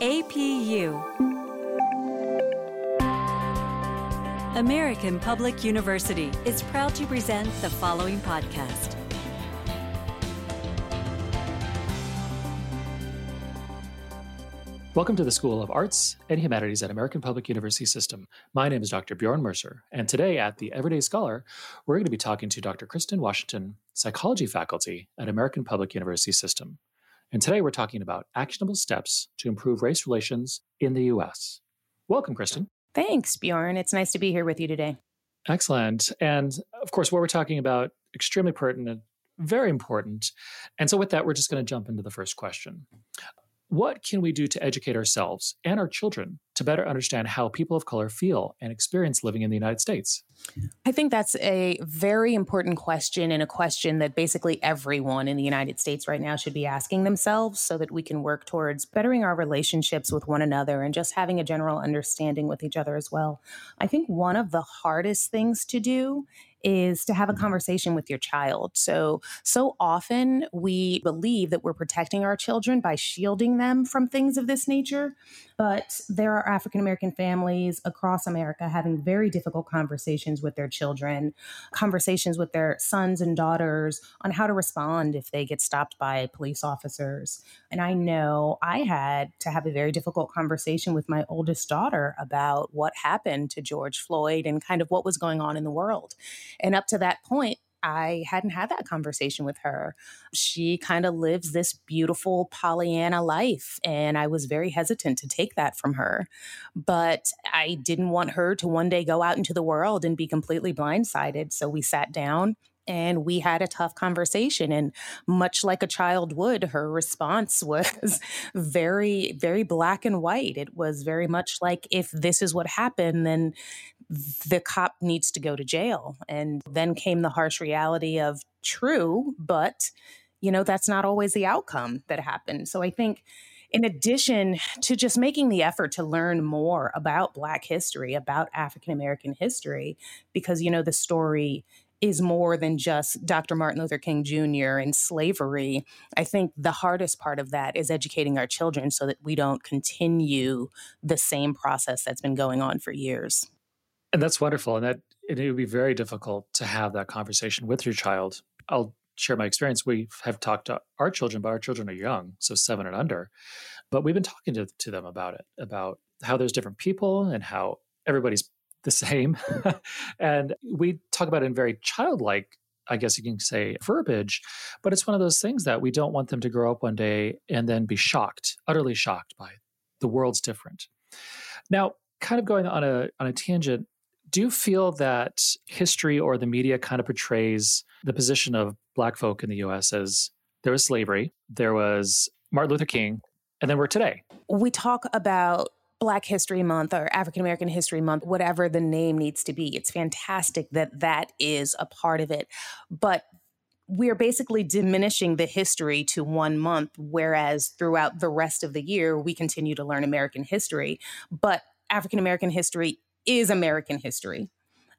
APU. American Public University is proud to present the following podcast. Welcome to the School of Arts and Humanities at American Public University System. My name is Dr. Bjorn Mercer, and today at the Everyday Scholar, we're going to be talking to Dr. Kristin Washington, psychology faculty at American Public University System. And today we're talking about actionable steps to improve race relations in the US. Welcome, Kristin. Thanks, Bjorn. It's nice to be here with you today. Excellent. And of course, what we're talking about, extremely pertinent, very important. And so, with that, we're just going to jump into the first question. What can we do to educate ourselves and our children to better understand how people of color feel and experience living in the United States? I think that's a very important question and a question that basically everyone in the United States right now should be asking themselves so that we can work towards bettering our relationships with one another and just having a general understanding with each other as well. I think one of the hardest things to do is to have a mm-hmm. conversation with your child. So, so often we believe that we're protecting our children by shielding them from things of this nature. But there are African American families across America having very difficult conversations with their children, conversations with their sons and daughters on how to respond if they get stopped by police officers. And I know I had to have a very difficult conversation with my oldest daughter about what happened to George Floyd and kind of what was going on in the world. And up to that point, I hadn't had that conversation with her. She kind of lives this beautiful Pollyanna life, and I was very hesitant to take that from her. But I didn't want her to one day go out into the world and be completely blindsided. So we sat down and we had a tough conversation and much like a child would her response was very very black and white. It was very much like if this is what happened then the cop needs to go to jail. And then came the harsh reality of true but you know that's not always the outcome that happened. So i think in addition to just making the effort to learn more about black history about african american history because you know the story is more than just Dr. Martin Luther King Jr. and slavery. I think the hardest part of that is educating our children so that we don't continue the same process that's been going on for years. And that's wonderful. And that it would be very difficult to have that conversation with your child. I'll share my experience. We have talked to our children, but our children are young, so seven and under. But we've been talking to, to them about it, about how there's different people and how everybody's the same. and we talk about it in very childlike, I guess you can say, verbiage, but it's one of those things that we don't want them to grow up one day and then be shocked, utterly shocked by the world's different. Now, kind of going on a on a tangent, do you feel that history or the media kind of portrays the position of black folk in the US as there was slavery, there was Martin Luther King, and then we're today? We talk about Black History Month or African American History Month, whatever the name needs to be. It's fantastic that that is a part of it. But we're basically diminishing the history to one month, whereas throughout the rest of the year, we continue to learn American history. But African American history is American history.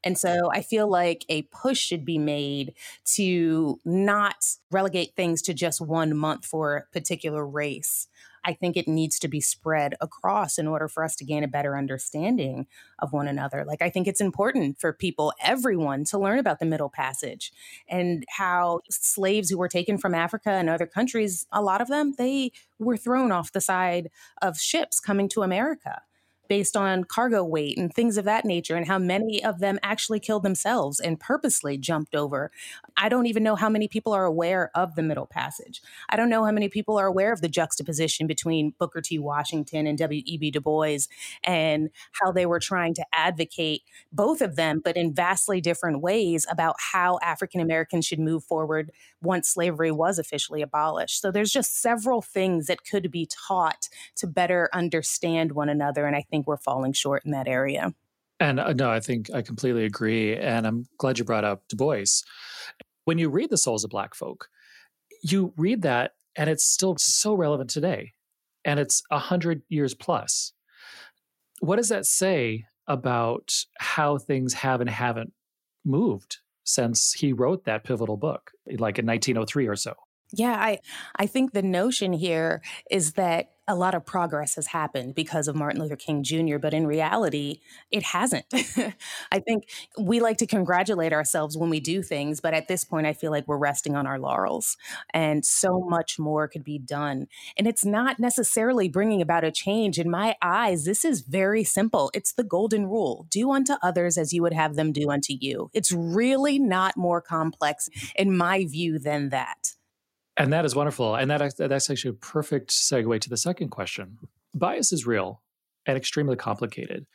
And so I feel like a push should be made to not relegate things to just one month for a particular race. I think it needs to be spread across in order for us to gain a better understanding of one another. Like, I think it's important for people, everyone, to learn about the Middle Passage and how slaves who were taken from Africa and other countries, a lot of them, they were thrown off the side of ships coming to America based on cargo weight and things of that nature, and how many of them actually killed themselves and purposely jumped over. I don't even know how many people are aware of the Middle Passage. I don't know how many people are aware of the juxtaposition between Booker T. Washington and W.E.B. Du Bois and how they were trying to advocate both of them, but in vastly different ways about how African Americans should move forward once slavery was officially abolished. So there's just several things that could be taught to better understand one another. And I think we're falling short in that area. And uh, no, I think I completely agree. And I'm glad you brought up Du Bois. When you read The Souls of Black Folk, you read that and it's still so relevant today. And it's a hundred years plus. What does that say about how things have and haven't moved since he wrote that pivotal book, like in 1903 or so? Yeah, I I think the notion here is that a lot of progress has happened because of Martin Luther King Jr., but in reality, it hasn't. I think we like to congratulate ourselves when we do things, but at this point, I feel like we're resting on our laurels and so much more could be done. And it's not necessarily bringing about a change. In my eyes, this is very simple. It's the golden rule do unto others as you would have them do unto you. It's really not more complex, in my view, than that. And that is wonderful. And that that's actually a perfect segue to the second question. Bias is real and extremely complicated.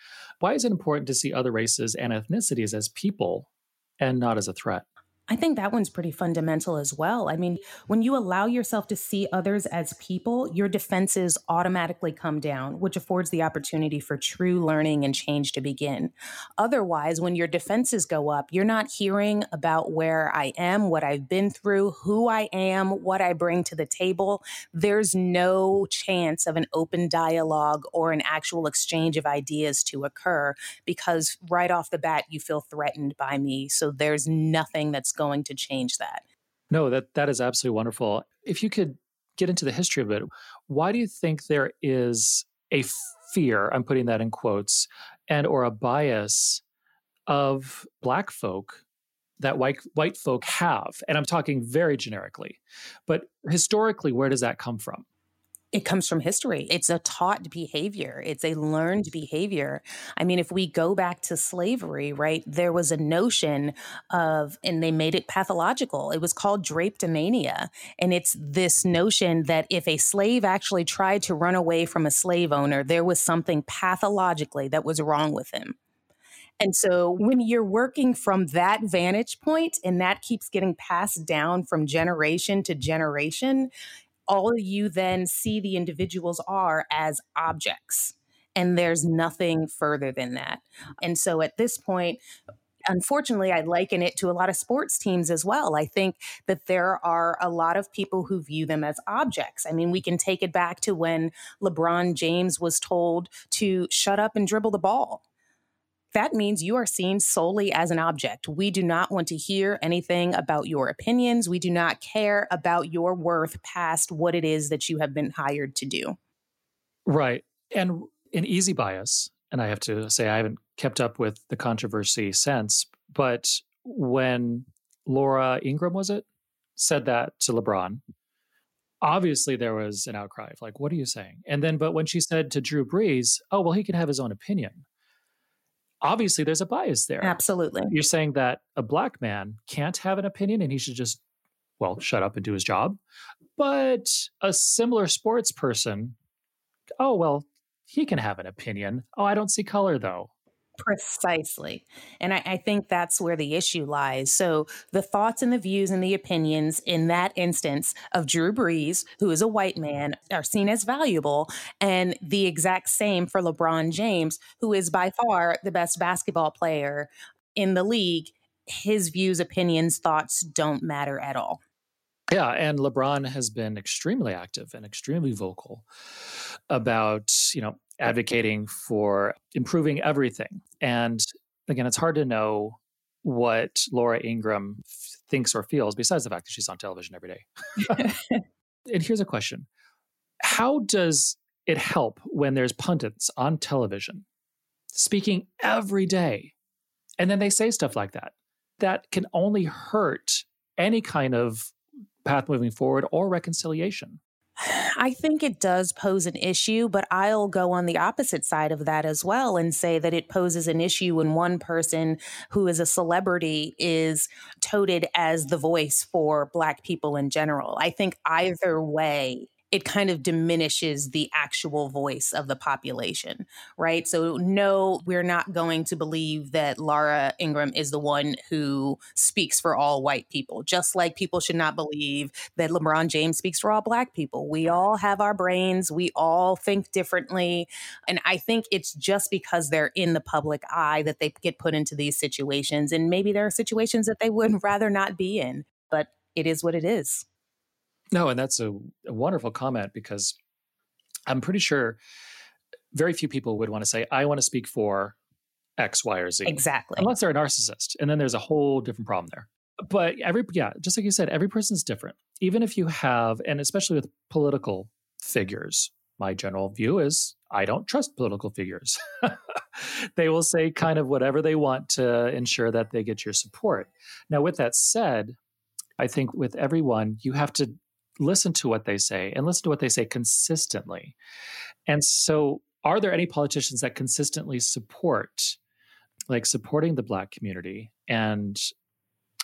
Why is it important to see other races and ethnicities as people and not as a threat? I think that one's pretty fundamental as well. I mean, when you allow yourself to see others as people, your defenses automatically come down, which affords the opportunity for true learning and change to begin. Otherwise, when your defenses go up, you're not hearing about where I am, what I've been through, who I am, what I bring to the table. There's no chance of an open dialogue or an actual exchange of ideas to occur because right off the bat, you feel threatened by me. So there's nothing that's going to change that. No, that that is absolutely wonderful. If you could get into the history of it, why do you think there is a fear, I'm putting that in quotes, and or a bias of black folk that white white folk have? And I'm talking very generically. But historically, where does that come from? It comes from history. It's a taught behavior, it's a learned behavior. I mean, if we go back to slavery, right, there was a notion of, and they made it pathological. It was called drapetomania. And it's this notion that if a slave actually tried to run away from a slave owner, there was something pathologically that was wrong with him. And so when you're working from that vantage point and that keeps getting passed down from generation to generation, all you then see the individuals are as objects. And there's nothing further than that. And so at this point, unfortunately, I liken it to a lot of sports teams as well. I think that there are a lot of people who view them as objects. I mean, we can take it back to when LeBron James was told to shut up and dribble the ball that means you are seen solely as an object. We do not want to hear anything about your opinions. We do not care about your worth past what it is that you have been hired to do. Right. And an easy bias, and I have to say I haven't kept up with the controversy since, but when Laura Ingraham was it said that to LeBron, obviously there was an outcry of like, what are you saying? And then, but when she said to Drew Brees, oh, well, he can have his own opinion obviously there's a bias there. Absolutely. You're saying that a black man can't have an opinion and he should just, well, shut up and do his job. But a similar sports person, oh, well, he can have an opinion. Oh, I don't see color though. Precisely. And I, I, think that's where the issue lies. So the thoughts and the views and the opinions in that instance of Drew Brees, who is a white man, are seen as valuable. And the exact same for LeBron James, who is by far the best basketball player in the league. His views, opinions, thoughts don't matter at all. Yeah, and LeBron has been extremely active and extremely vocal about, you know, advocating for improving everything. And again, it's hard to know what Laura Ingraham thinks or feels besides the fact that she's on television every day. and here's a question. How does it help when there's pundits on television speaking every day and then they say stuff like that? That can only hurt any kind of path moving forward or reconciliation. I think it does pose an issue, but I'll go on the opposite side of that as well and say that it poses an issue when one person who is a celebrity is touted as the voice for Black people in general. I think either way, it kind of diminishes the actual voice of the population, right? So, no, we're not going to believe that Laura Ingraham is the one who speaks for all white people, just like people should not believe that LeBron James speaks for all black people. We all have our brains, we all think differently. And I think it's just because they're in the public eye that they get put into these situations. And maybe there are situations that they would rather not be in, but it is what it is. No, and that's a, a wonderful comment because I'm pretty sure very few people would want to say, I want to speak for X, Y, or Z. Exactly. Unless they're a narcissist. And then there's a whole different problem there. but every yeah, just like you said, every person's different. Even if you have, and especially with political figures, my general view is I don't trust political figures. they will say kind of whatever they want to ensure that they get your support. Now, with that said, I think with everyone, you have to listen to what they say and listen to what they say consistently. And so, are there any politicians that consistently support, like supporting the Black community and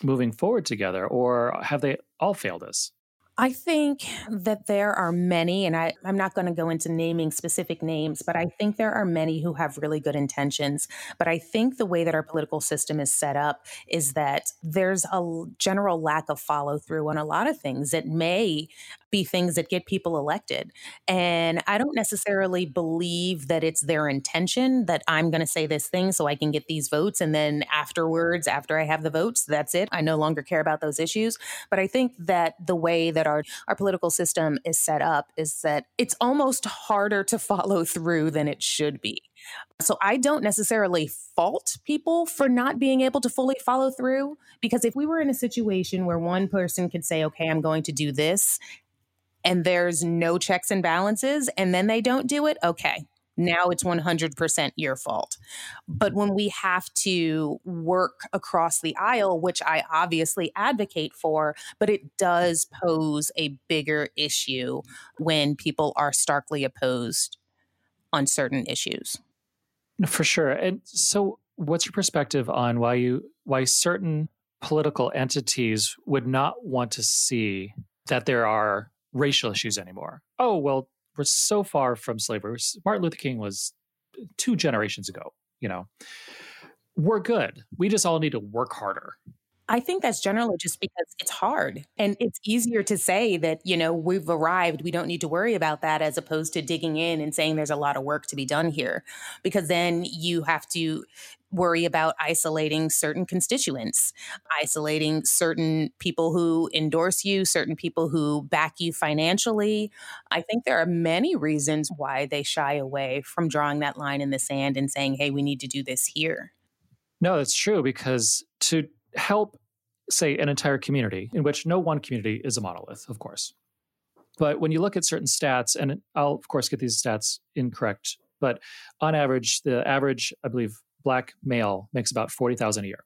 moving forward together, or have they all failed us? I think that there are many, and I, am not going to go into naming specific names, but I think there are many who have really good intentions. But I think the way that our political system is set up is that there's a general lack of follow through on a lot of things that may be things that get people elected. And I don't necessarily believe that it's their intention that I'm going to say this thing so I can get these votes. And then afterwards, after I have the votes, that's it. I no longer care about those issues. But I think that the way that our, our political system is set up is that it's almost harder to follow through than it should be. So I don't necessarily fault people for not being able to fully follow through because if we were in a situation where one person could say, okay, I'm going to do this, and there's no checks and balances, and then they don't do it, okay, now it's 100% your fault. But when we have to work across the aisle, which I obviously advocate for, but it does pose a bigger issue when people are starkly opposed on certain issues. For sure. And so what's your perspective on why you why certain political entities would not want to see that there are racial issues anymore. Oh, well, we're so far from slavery. Martin Luther King was uh, two generations ago, you know. We're good. We just all need to work harder. I think that's generally just because it's hard. And it's easier to say that, you know, we've arrived, we don't need to worry about that, as opposed to digging in and saying there's a lot of work to be done here. Because then you have to worry about isolating certain constituents, isolating certain people who endorse you, certain people who back you financially. I think there are many reasons why they shy away from drawing that line in the sand and saying, hey, we need to do this here. No, that's true because to help, say, an entire community, in which no one community is a monolith, of course. But when you look at certain stats, and I'll, of course, get these stats incorrect, but on average, the average, I believe, black male makes about 40,000 a year.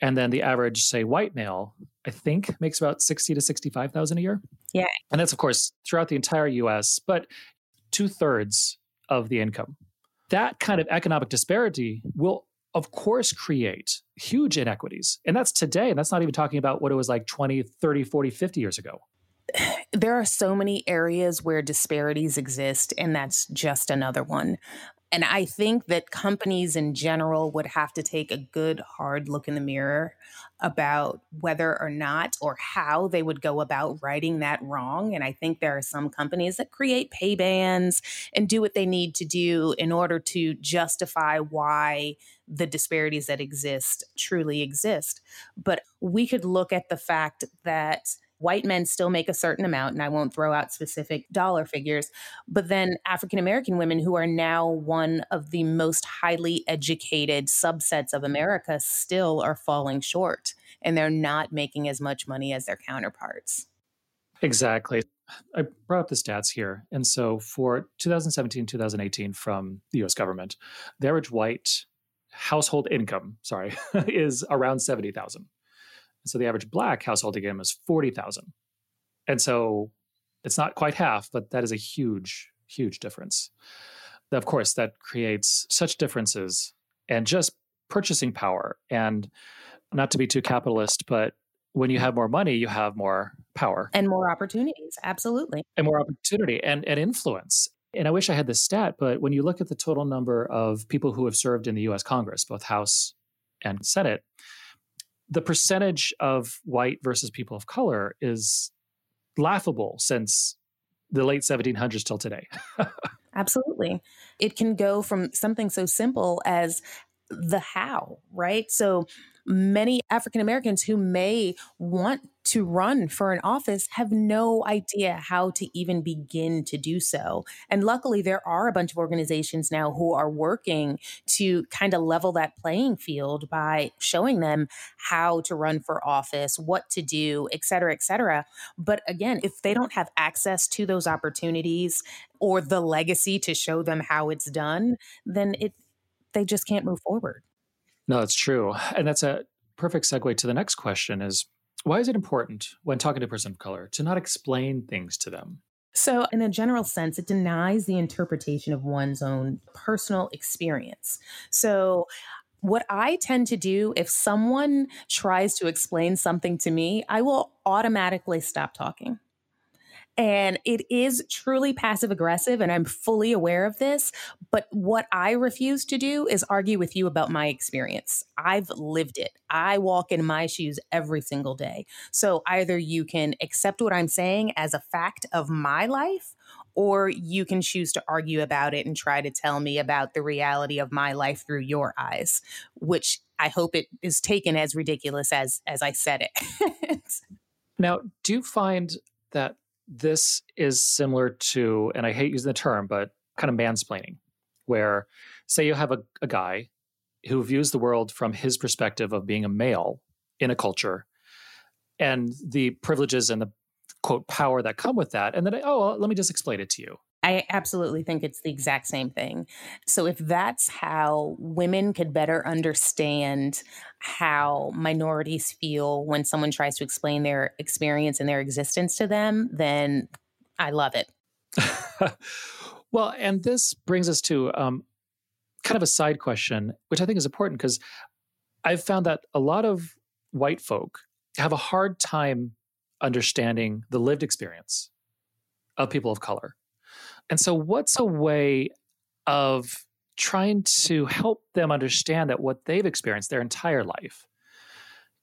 And then the average, say, white male, I think makes about 60 to 65,000 a year. Yeah. And that's, of course, throughout the entire US, but two thirds of the income. That kind of economic disparity will of course create huge inequities and that's today and that's not even talking about what it was like 20 30 40 50 years ago there are so many areas where disparities exist and that's just another one and i think that companies in general would have to take a good hard look in the mirror about whether or not or how they would go about righting that wrong and i think there are some companies that create pay bans and do what they need to do in order to justify why the disparities that exist truly exist. But we could look at the fact that white men still make a certain amount, and I won't throw out specific dollar figures, but then African American women, who are now one of the most highly educated subsets of America, still are falling short and they're not making as much money as their counterparts. Exactly. I brought up the stats here. And so for 2017, 2018, from the US government, the average white household income, sorry, is around 70,000. So the average black household income is 40,000. And so it's not quite half, but that is a huge, huge difference. Of course, that creates such differences and just purchasing power. And not to be too capitalist, but when you have more money, you have more power and more opportunities. Absolutely. And more opportunity and, and influence. And I wish I had this stat, but when you look at the total number of people who have served in the US Congress, both House and Senate, the percentage of white versus people of color is laughable since the late 1700s till today. Absolutely. It can go from something so simple as the how, right? So many African Americans who may want to run for an office have no idea how to even begin to do so. And luckily, there are a bunch of organizations now who are working to kind of level that playing field by showing them how to run for office, what to do, et cetera, et cetera. But again, if they don't have access to those opportunities or the legacy to show them how it's done, then it they just can't move forward. No, that's true. And that's a perfect segue to the next question is why is it important when talking to a person of color to not explain things to them? So, in a general sense, it denies the interpretation of one's own personal experience. So, what I tend to do if someone tries to explain something to me, I will automatically stop talking. And it is truly passive aggressive, and I'm fully aware of this. But what I refuse to do is argue with you about my experience. I've lived it. I walk in my shoes every single day. So either you can accept what I'm saying as a fact of my life, or you can choose to argue about it and try to tell me about the reality of my life through your eyes, which I hope it is taken as ridiculous as as I said it. now, do you find that this is similar to, and I hate using the term, but kind of mansplaining, where say you have a, a guy who views the world from his perspective of being a male in a culture and the privileges and the quote power that come with that. And then, oh, well, let me just explain it to you. I absolutely think it's the exact same thing. So, if that's how women could better understand how minorities feel when someone tries to explain their experience and their existence to them, then I love it. well, and this brings us to um, kind of a side question, which I think is important because I've found that a lot of white folk have a hard time understanding the lived experience of people of color. And so, what's a way of trying to help them understand that what they've experienced their entire life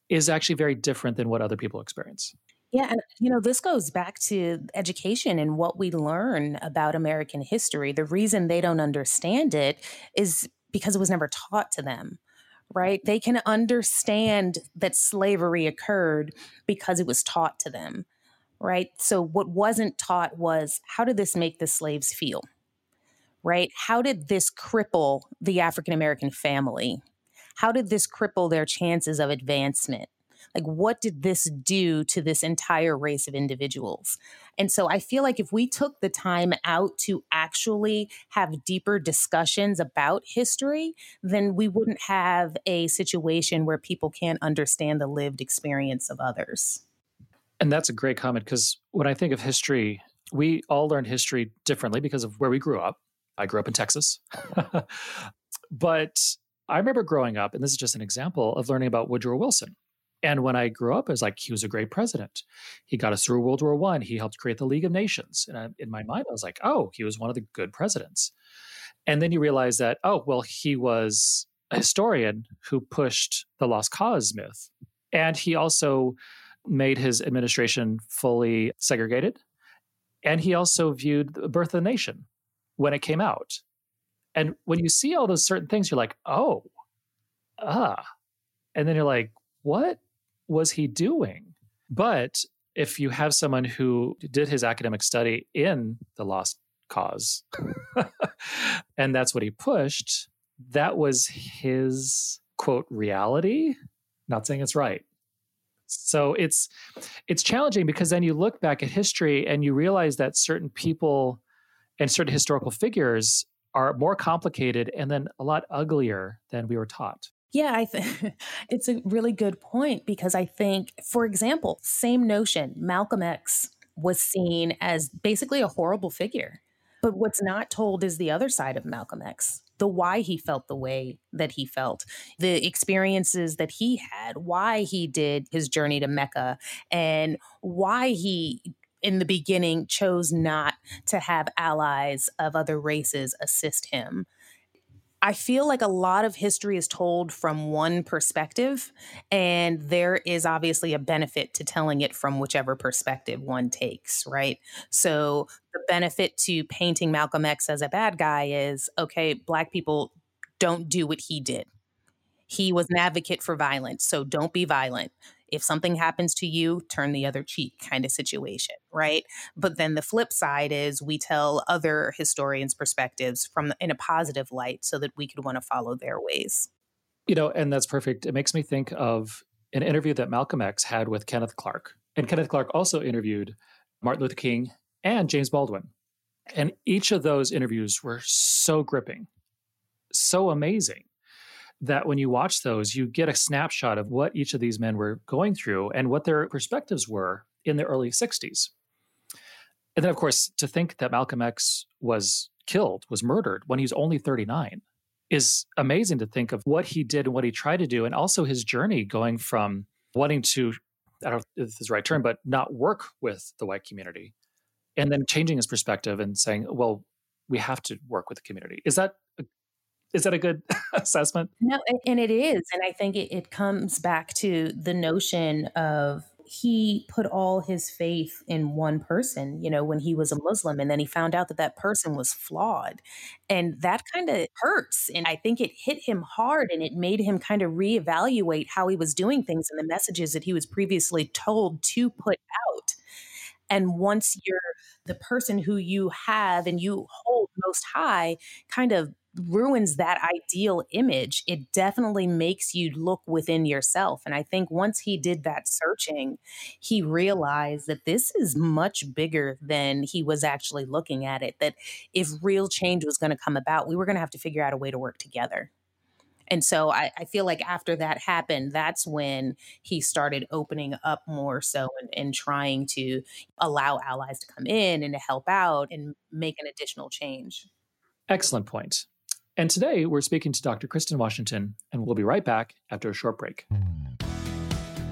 is actually very different than what other people experience? Yeah, and you know, this goes back to education and what we learn about American history. The reason they don't understand it is because it was never taught to them right? They can understand that slavery occurred because it was taught to them right? So, what wasn't taught was how did this make the slaves feel, right? How did this cripple the African American family? How did this cripple their chances of advancement? Like, what did this do to this entire race of individuals? And so I feel like if we took the time out to actually have deeper discussions about history, then we wouldn't have a situation where people can't understand the lived experience of others. And that's a great comment because when I think of history, we all learn history differently because of where we grew up. I grew up in Texas. but I remember growing up, and this is just an example of learning about Woodrow Wilson. And when I grew up, I was like, he was a great president. He got us through World War One. He helped create the League of Nations. And I, in my mind, I was like, oh, he was one of the good presidents. And then you realize that, oh, well, he was a historian who pushed the lost cause myth. And he also made his administration fully segregated. And he also viewed the birth of the nation when it came out. And when you see all those certain things, you're like, oh, ah. And then you're like, what was he doing? But if you have someone who did his academic study in the lost cause, and that's what he pushed, that was his quote reality. Not saying it's right, so it's it's challenging because then you look back at history and you realize that certain people and certain historical figures are more complicated and then a lot uglier than we were taught. Yeah, I think it's a really good point because I think, for example, same notion, Malcolm X was seen as basically a horrible figure. But what's not told is the other side of Malcolm X the why he felt the way that he felt, the experiences that he had, why he did his journey to Mecca, and why he in the beginning chose not to have allies of other races assist him. I feel like a lot of history is told from one perspective, and there is obviously a benefit to telling it from whichever perspective one takes, right? So, the benefit to painting Malcolm X as a bad guy is okay, Black people don't do what he did. He was an advocate for violence. So don't be violent. If something happens to you, turn the other cheek kind of situation, right? But then the flip side is we tell other historians' perspectives from in a positive light so that we could want to follow their ways. You know, and that's perfect. It makes me think of an interview that Malcolm X had with Kenneth Clark. And Kenneth Clark also interviewed Martin Luther King and James Baldwin. And each of those interviews were so gripping, so amazing that when you watch those, you get a snapshot of what each of these men were going through and what their perspectives were in the early 60s. And then, of course, to think that Malcolm X was killed, was murdered when he was only 39 is amazing to think of what he did and what he tried to do, and also his journey going from wanting to, I don't know if this is the right term, but not work with the white community, and then changing his perspective and saying, well, we have to work with the community. Is that is that a good assessment? No, and it is. And I think it, it comes back to the notion of he put all his faith in one person, you know, when he was a Muslim. And then he found out that that person was flawed. And that kind of hurts. And I think it hit him hard and it made him kind of reevaluate how he was doing things and the messages that he was previously told to put out. And once you're the person who you have and you hold most high, kind of ruins that ideal image. It definitely makes you look within yourself. And I think once he did that searching, he realized that this is much bigger than he was actually looking at it. That if real change was going to come about, we were going to have to figure out a way to work together. And so I, I, feel like after that happened, that's when he started opening up more so and, and trying to allow allies to come in and to help out and make an additional change. Excellent point. And today we're speaking to Dr. Kristin Washington, and we'll be right back after a short break.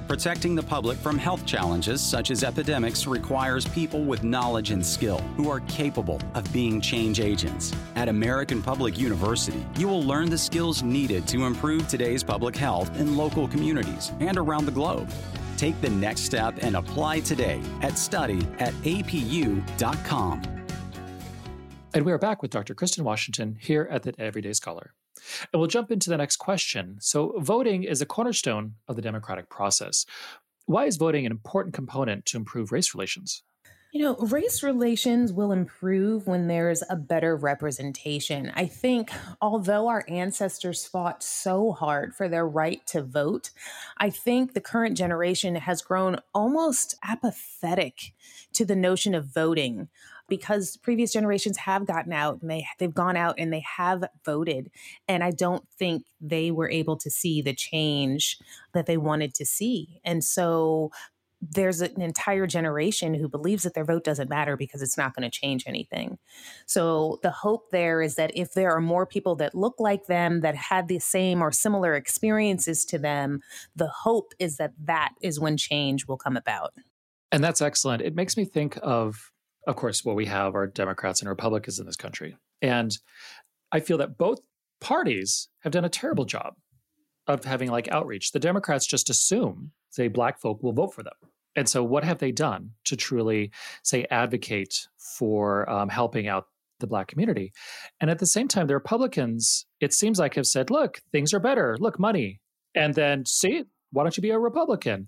Protecting the public from health challenges such as epidemics requires people with knowledge and skill who are capable of being change agents. At American Public University, you will learn the skills needed to improve today's public health in local communities and around the globe. Take the next step and apply today at study at apu.com. And we are back with Dr. Kristin Washington here at the Everyday Scholar. And we'll jump into the next question. So, voting is a cornerstone of the democratic process. Why is voting an important component to improve race relations? You know, race relations will improve when there's a better representation. I think, although our ancestors fought so hard for their right to vote, I think the current generation has grown almost apathetic to the notion of voting because previous generations have gotten out and they they've gone out and they have voted and I don't think they were able to see the change that they wanted to see. And so there's an entire generation who believes that their vote doesn't matter because it's not going to change anything. So the hope there is that if there are more people that look like them that had the same or similar experiences to them, the hope is that that is when change will come about. And that's excellent. It makes me think of of course, what we have are Democrats and Republicans in this country. And I feel that both parties have done a terrible job of having like outreach. The Democrats just assume, say, black folk will vote for them. And so, what have they done to truly, say, advocate for um, helping out the black community? And at the same time, the Republicans, it seems like, have said, look, things are better. Look, money. And then, see, why don't you be a Republican?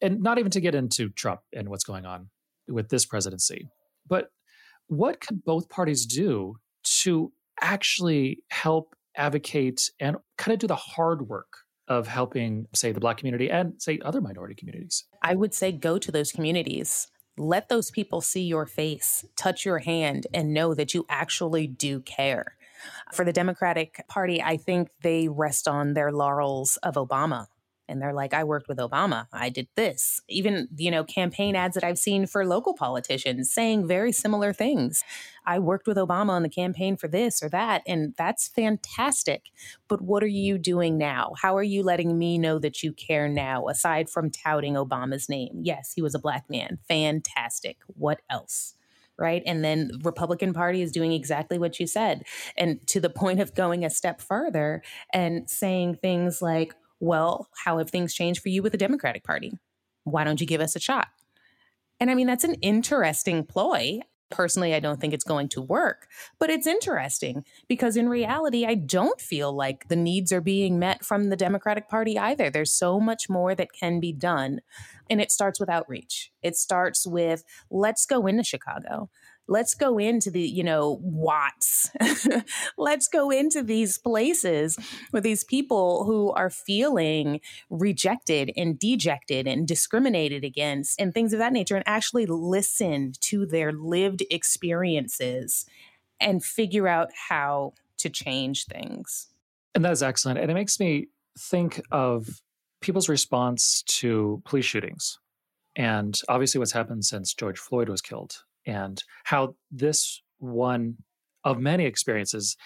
And not even to get into Trump and what's going on with this presidency. But what could both parties do to actually help advocate and kind of do the hard work of helping, say, the Black community and, say, other minority communities? I would say go to those communities. Let those people see your face, touch your hand, and know that you actually do care. For the Democratic Party, I think they rest on their laurels of Obama and they're like i worked with obama. I did this. Even you know campaign ads that i've seen for local politicians saying very similar things. I worked with obama on the campaign for this or that and that's fantastic. But what are you doing now? How are you letting me know that you care now aside from touting obama's name? Yes he was a black man. Fantastic. What else? Right? And then the republican party is doing exactly what you said and to the point of going a step further and saying things like well, how have things changed for you with the Democratic Party? Why don't you give us a shot? And I mean, that's an interesting ploy. Personally, I don't think it's going to work, but it's interesting because in reality, I don't feel like the needs are being met from the Democratic Party either. There's so much more that can be done. And it starts with outreach. It starts with let's go into Chicago let's go into the you know watts. Let's go into these places with these people who are feeling rejected and dejected and discriminated against and things of that nature and actually listen to their lived experiences and figure out how to change things. And that is excellent. And it makes me think of people's response to police shootings and obviously what's happened since George Floyd was killed and how this one of many experiences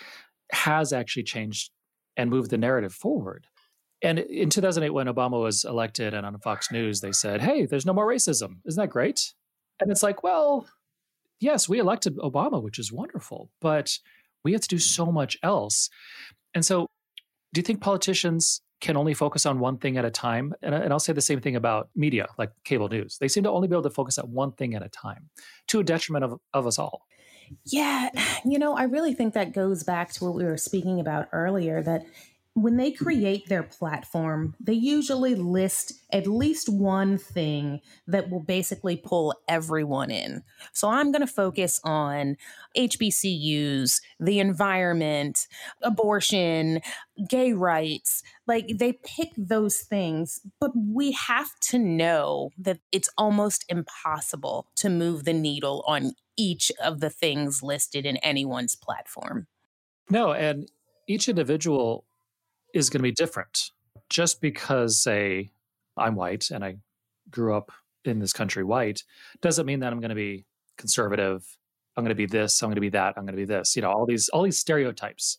has actually changed and moved the narrative forward. And in 2008, when Obama was elected and on Fox News, they said, Hey, there's no more racism. Isn't that great? And it's like, well, yes, we elected Obama, which is wonderful, but we have to do so much else. And so, do you think politicians can only focus on one thing at a time. And, and, I'll say the same thing about media, like cable news. They seem to only be able to focus at one thing at a time to a detriment of, of us all. Yeah. You know, I really think that goes back to what we were speaking about earlier that when they create their platform, they usually list at least one thing that will basically pull everyone in. So I'm going to focus on HBCUs, the environment, abortion, gay rights. Like they pick those things, but we have to know that it's almost impossible to move the needle on each of the things listed in anyone's platform. No, and each individual is going to be different. Just because, say, I'm white and I grew up in this country white, doesn't mean that I'm going to be conservative. I'm going to be this. I'm going to be that. I'm going to be this. You know, all these all these stereotypes.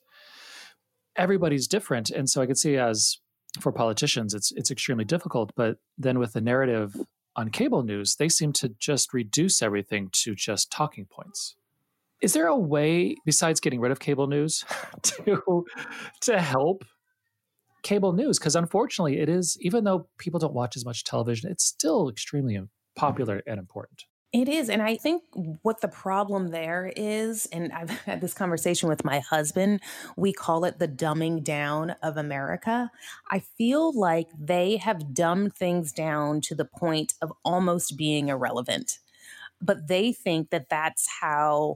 Everybody's different, and so I could see as for politicians, it's it's extremely difficult. But then with the narrative on cable news, they seem to just reduce everything to just talking points. Is there a way besides getting rid of cable news to to help cable news because unfortunately it is even though people don't watch as much television it's still extremely popular and important it is. And I think what the problem there is, and I've had this conversation with my husband, we call it the dumbing down of America. I feel like they have dumbed things down to the point of almost being irrelevant. But they think that that's how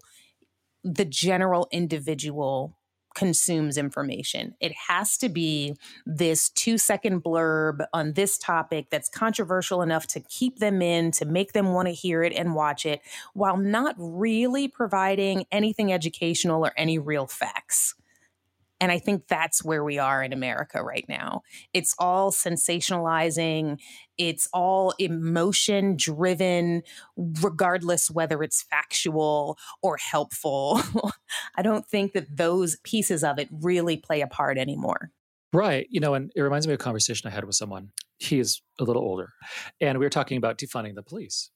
the general individual consumes information. It has to be this two second blurb on this topic that's controversial enough to keep them in, to make them want to hear it and watch it, while not really providing anything educational or any real facts. And I think that's where we are in America right now. It's all sensationalizing, it's all emotion driven, regardless whether it's factual or helpful. I don't think that those pieces of it really play a part anymore. Right. You know, and it reminds me of a conversation I had with someone. He is a little older, and we were talking about defunding the police.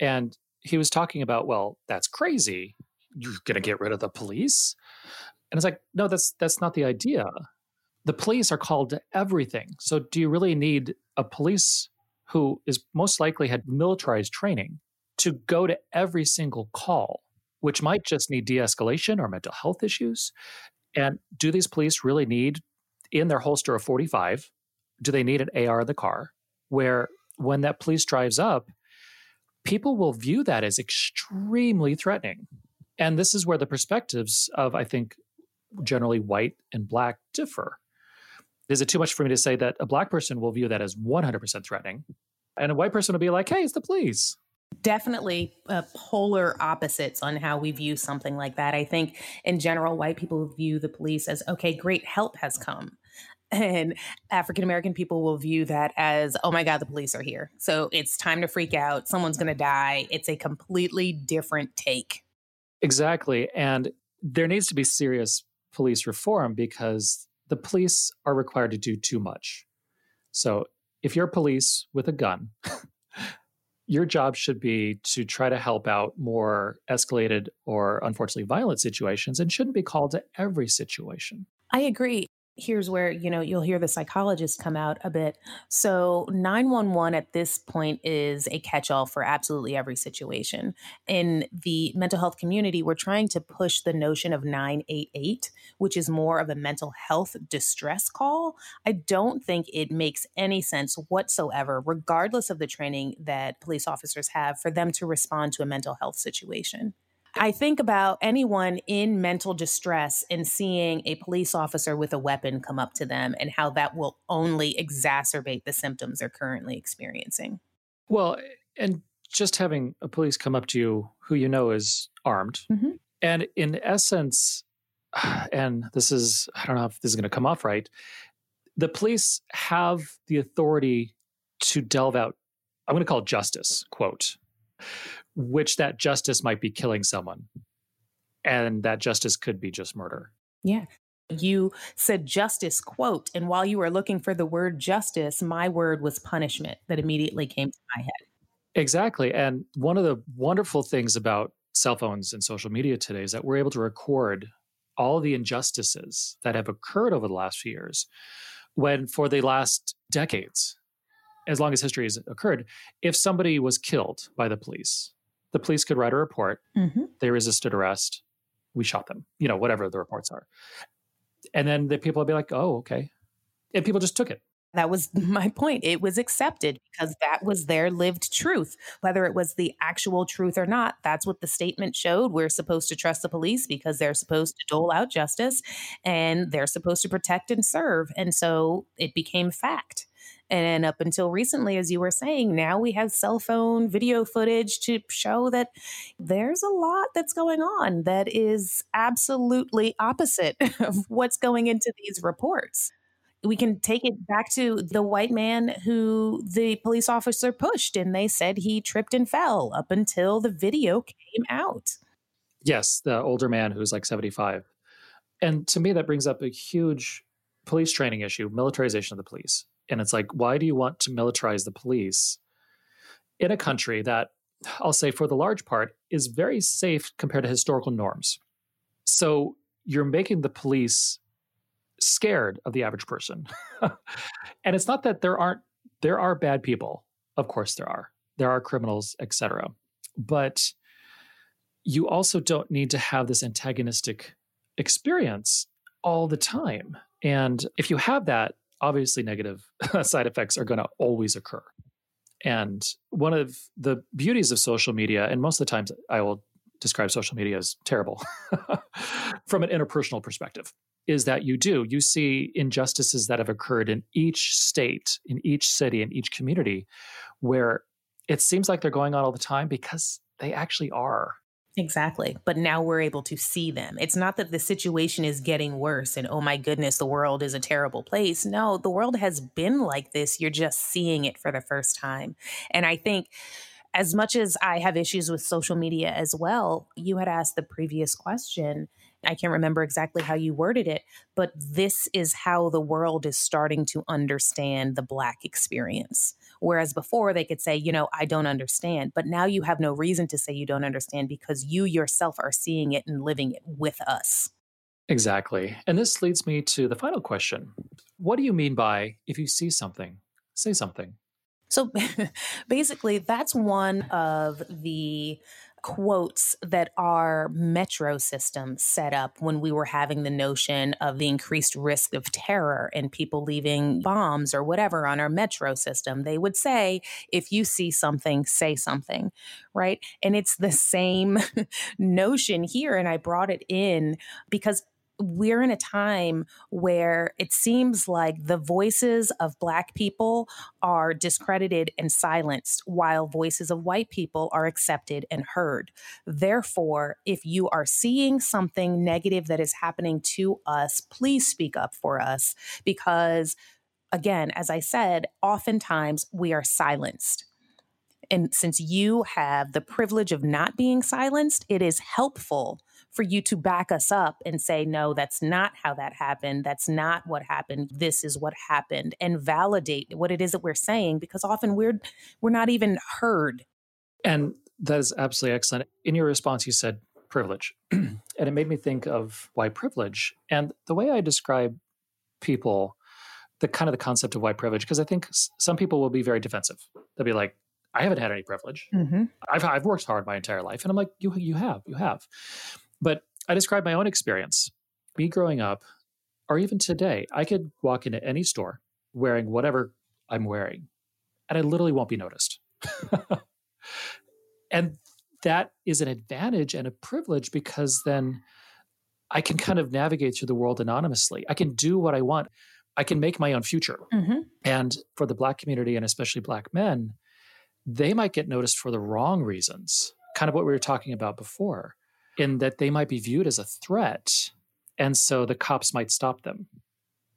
And he was talking about, well, that's crazy. You're going to get rid of the police? And it's like, no, that's that's not the idea. The police are called to everything. So do you really need a police who is most likely had militarized training to go to every single call, which might just need de-escalation or mental health issues? And do these police really need in their holster a 45? Do they need an AR in the car? Where when that police drives up, people will view that as extremely threatening. And this is where the perspectives of, I think, generally white and black differ. Is it too much for me to say that a black person will view that as 100% threatening and a white person will be like, hey, it's the police? Definitely uh, polar opposites on how we view something like that. I think in general, white people view the police as, okay, great help has come. And African American people will view that as, oh my God, the police are here. So it's time to freak out. Someone's going to die. It's a completely different take. Exactly. And there needs to be serious police reform because the police are required to do too much. So if you're police with a gun, your job should be to try to help out more escalated or unfortunately violent situations and shouldn't be called to every situation. I agree. Here's where you know you'll hear the psychologist come out a bit. So 911 at this point is a catch-all for absolutely every situation. In the mental health community we're trying to push the notion of 988 which is more of a mental health distress call. I don't think it makes any sense whatsoever regardless of the training that police officers have for them to respond to a mental health situation I think about anyone in mental distress and seeing a police officer with a weapon come up to them and how that will only exacerbate the symptoms they're currently experiencing. Well, and just having a police come up to you who you know is armed. Mm-hmm. And in essence, and this is, I don't know if this is going to come off right, the police have the authority to delve out, I'm going to call it justice, quote, which that justice might be killing someone. And that justice could be just murder. Yeah. You said justice, quote, and while you were looking for the word justice, my word was punishment that immediately came to my head. Exactly. And one of the wonderful things about cell phones and social media today is that we're able to record all the injustices that have occurred over the last few years when for the last decades as long as history has occurred if somebody was killed by the police the police could write a report. Mm-hmm. They resisted arrest. We shot them, you know, whatever the reports are. And then the people would be like, oh, okay. And people just took it. That was my point. It was accepted because that was their lived truth. Whether it was the actual truth or not, that's what the statement showed. We're supposed to trust the police because they're supposed to dole out justice and they're supposed to protect and serve. And so it became fact. And up until recently, as you were saying, now we have cell phone video footage to show that there's a lot that's going on that is absolutely opposite of what's going into these reports. We can take it back to the white man who the police officer pushed, and they said he tripped and fell up until the video came out. Yes, the older man who's like 75. And to me, that brings up a huge police training issue militarization of the police and it's like, why do you want to militarize the police in a country that I'll say for the large part is very safe compared to historical norms? So you're making the police scared of the average person. and it's not that there aren't there are bad people. Of course there are. There are criminals, etc. But you also don't need to have this antagonistic experience all the time. And if you have that, obviously negative side effects are going to always occur. And one of the beauties of social media, and most of the times I will describe social media as terrible from an interpersonal perspective, is that you do. You see injustices that have occurred in each state, in each city, in each community, where it seems like they're going on all the time because they actually are. Exactly. But now we're able to see them. It's not that the situation is getting worse and, oh my goodness, the world is a terrible place. No, the world has been like this. You're just seeing it for the first time. And I think as much as I have issues with social media as well, you had asked the previous question. I can't remember exactly how you worded it, but this is how the world is starting to understand the Black experience. Whereas before they could say, you know, I don't understand. But now you have no reason to say you don't understand because you yourself are seeing it and living it with us. Exactly. And this leads me to the final question What do you mean by if you see something, say something? So basically, that's one of the quotes that our metro system set up when we were having the notion of the increased risk of terror and people leaving bombs or whatever on our metro system. They would say, if you see something, say something, right? And it's the same notion here. And I brought it in because we're in a time where it seems like the voices of Black people are discredited and silenced, while voices of white people are accepted and heard. Therefore, if you are seeing something negative that is happening to us, please speak up for us because, again, as I said, oftentimes we are silenced. And since you have the privilege of not being silenced, it is helpful for you to back us up and say, no, that's not how that happened. That's not what happened. This is what happened and validate what it is that we're saying because often we're we're not even heard. And that is absolutely excellent. In your response, you said privilege. and it made me think of why privilege. And the way I describe people the kind of the concept of white privilege because I think some people will be very defensive. They'll be like, I haven't had any privilege. Mm-hmm. I've, I've worked hard my entire life. And I'm like, you, you have, you have. But I describe my own experience. Me growing up, or even today, I could walk into any store wearing whatever I'm wearing, and I literally won't be noticed. and that is an advantage and a privilege because then I can kind of navigate through the world anonymously. I can do what I want. I can make my own future. Mm-hmm. And for the Black community and especially Black men, they might get noticed for the wrong reasons, kind of what we were talking about before, in that they might be viewed as a threat. And so the cops might stop them.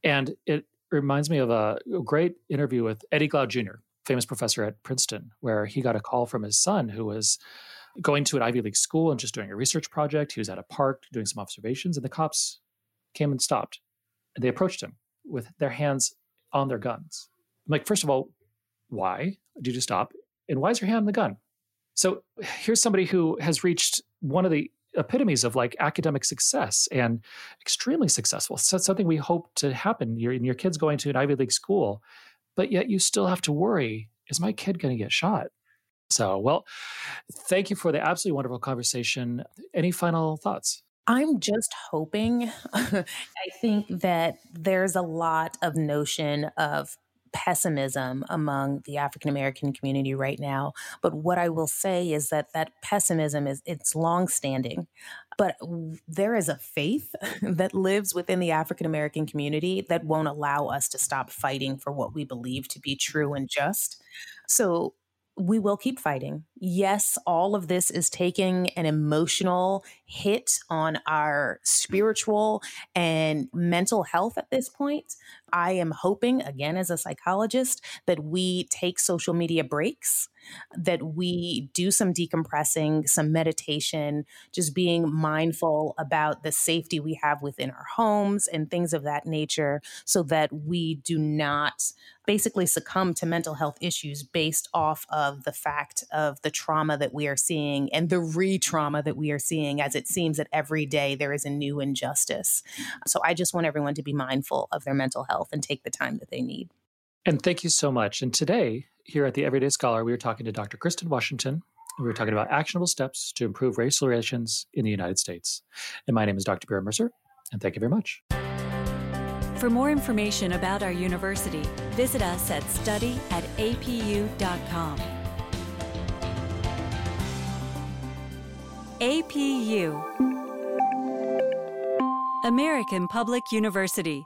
And it reminds me of a great interview with Eddie Glaude Jr., famous professor at Princeton, where he got a call from his son who was going to an Ivy League school and just doing a research project. He was at a park doing some observations, and the cops came and stopped. And they approached him with their hands on their guns. I'm like, first of all, why did you stop? And why is your hand on the gun? So here's somebody who has reached one of the epitomes of like academic success and extremely successful. So something we hope to happen. Your, your kid's going to an Ivy League school, but yet you still have to worry is my kid going to get shot? So, well, thank you for the absolutely wonderful conversation. Any final thoughts? I'm just hoping. I think that there's a lot of notion of pessimism among the African American community right now. But what I will say is that that pessimism is it's longstanding. But there is a faith that lives within the African American community that won't allow us to stop fighting for what we believe to be true and just. So we will keep fighting. Yes, all of this is taking an emotional hit on our spiritual and mental health at this point. I am hoping, again, as a psychologist, that we take social media breaks, that we do some decompressing, some meditation, just being mindful about the safety we have within our homes and things of that nature, so that we do not basically succumb to mental health issues based off of the fact of the trauma that we are seeing and the re trauma that we are seeing, as it seems that every day there is a new injustice. So I just want everyone to be mindful of their mental health and take the time that they need. And thank you so much. And today, here at the Everyday Scholar, we were talking to Dr. Kristin Washington. We were talking about actionable steps to improve racial relations in the United States. And my name is Dr. Bjorn Mercer, and thank you very much. For more information about our university, visit us at study at apu.com. APU American Public University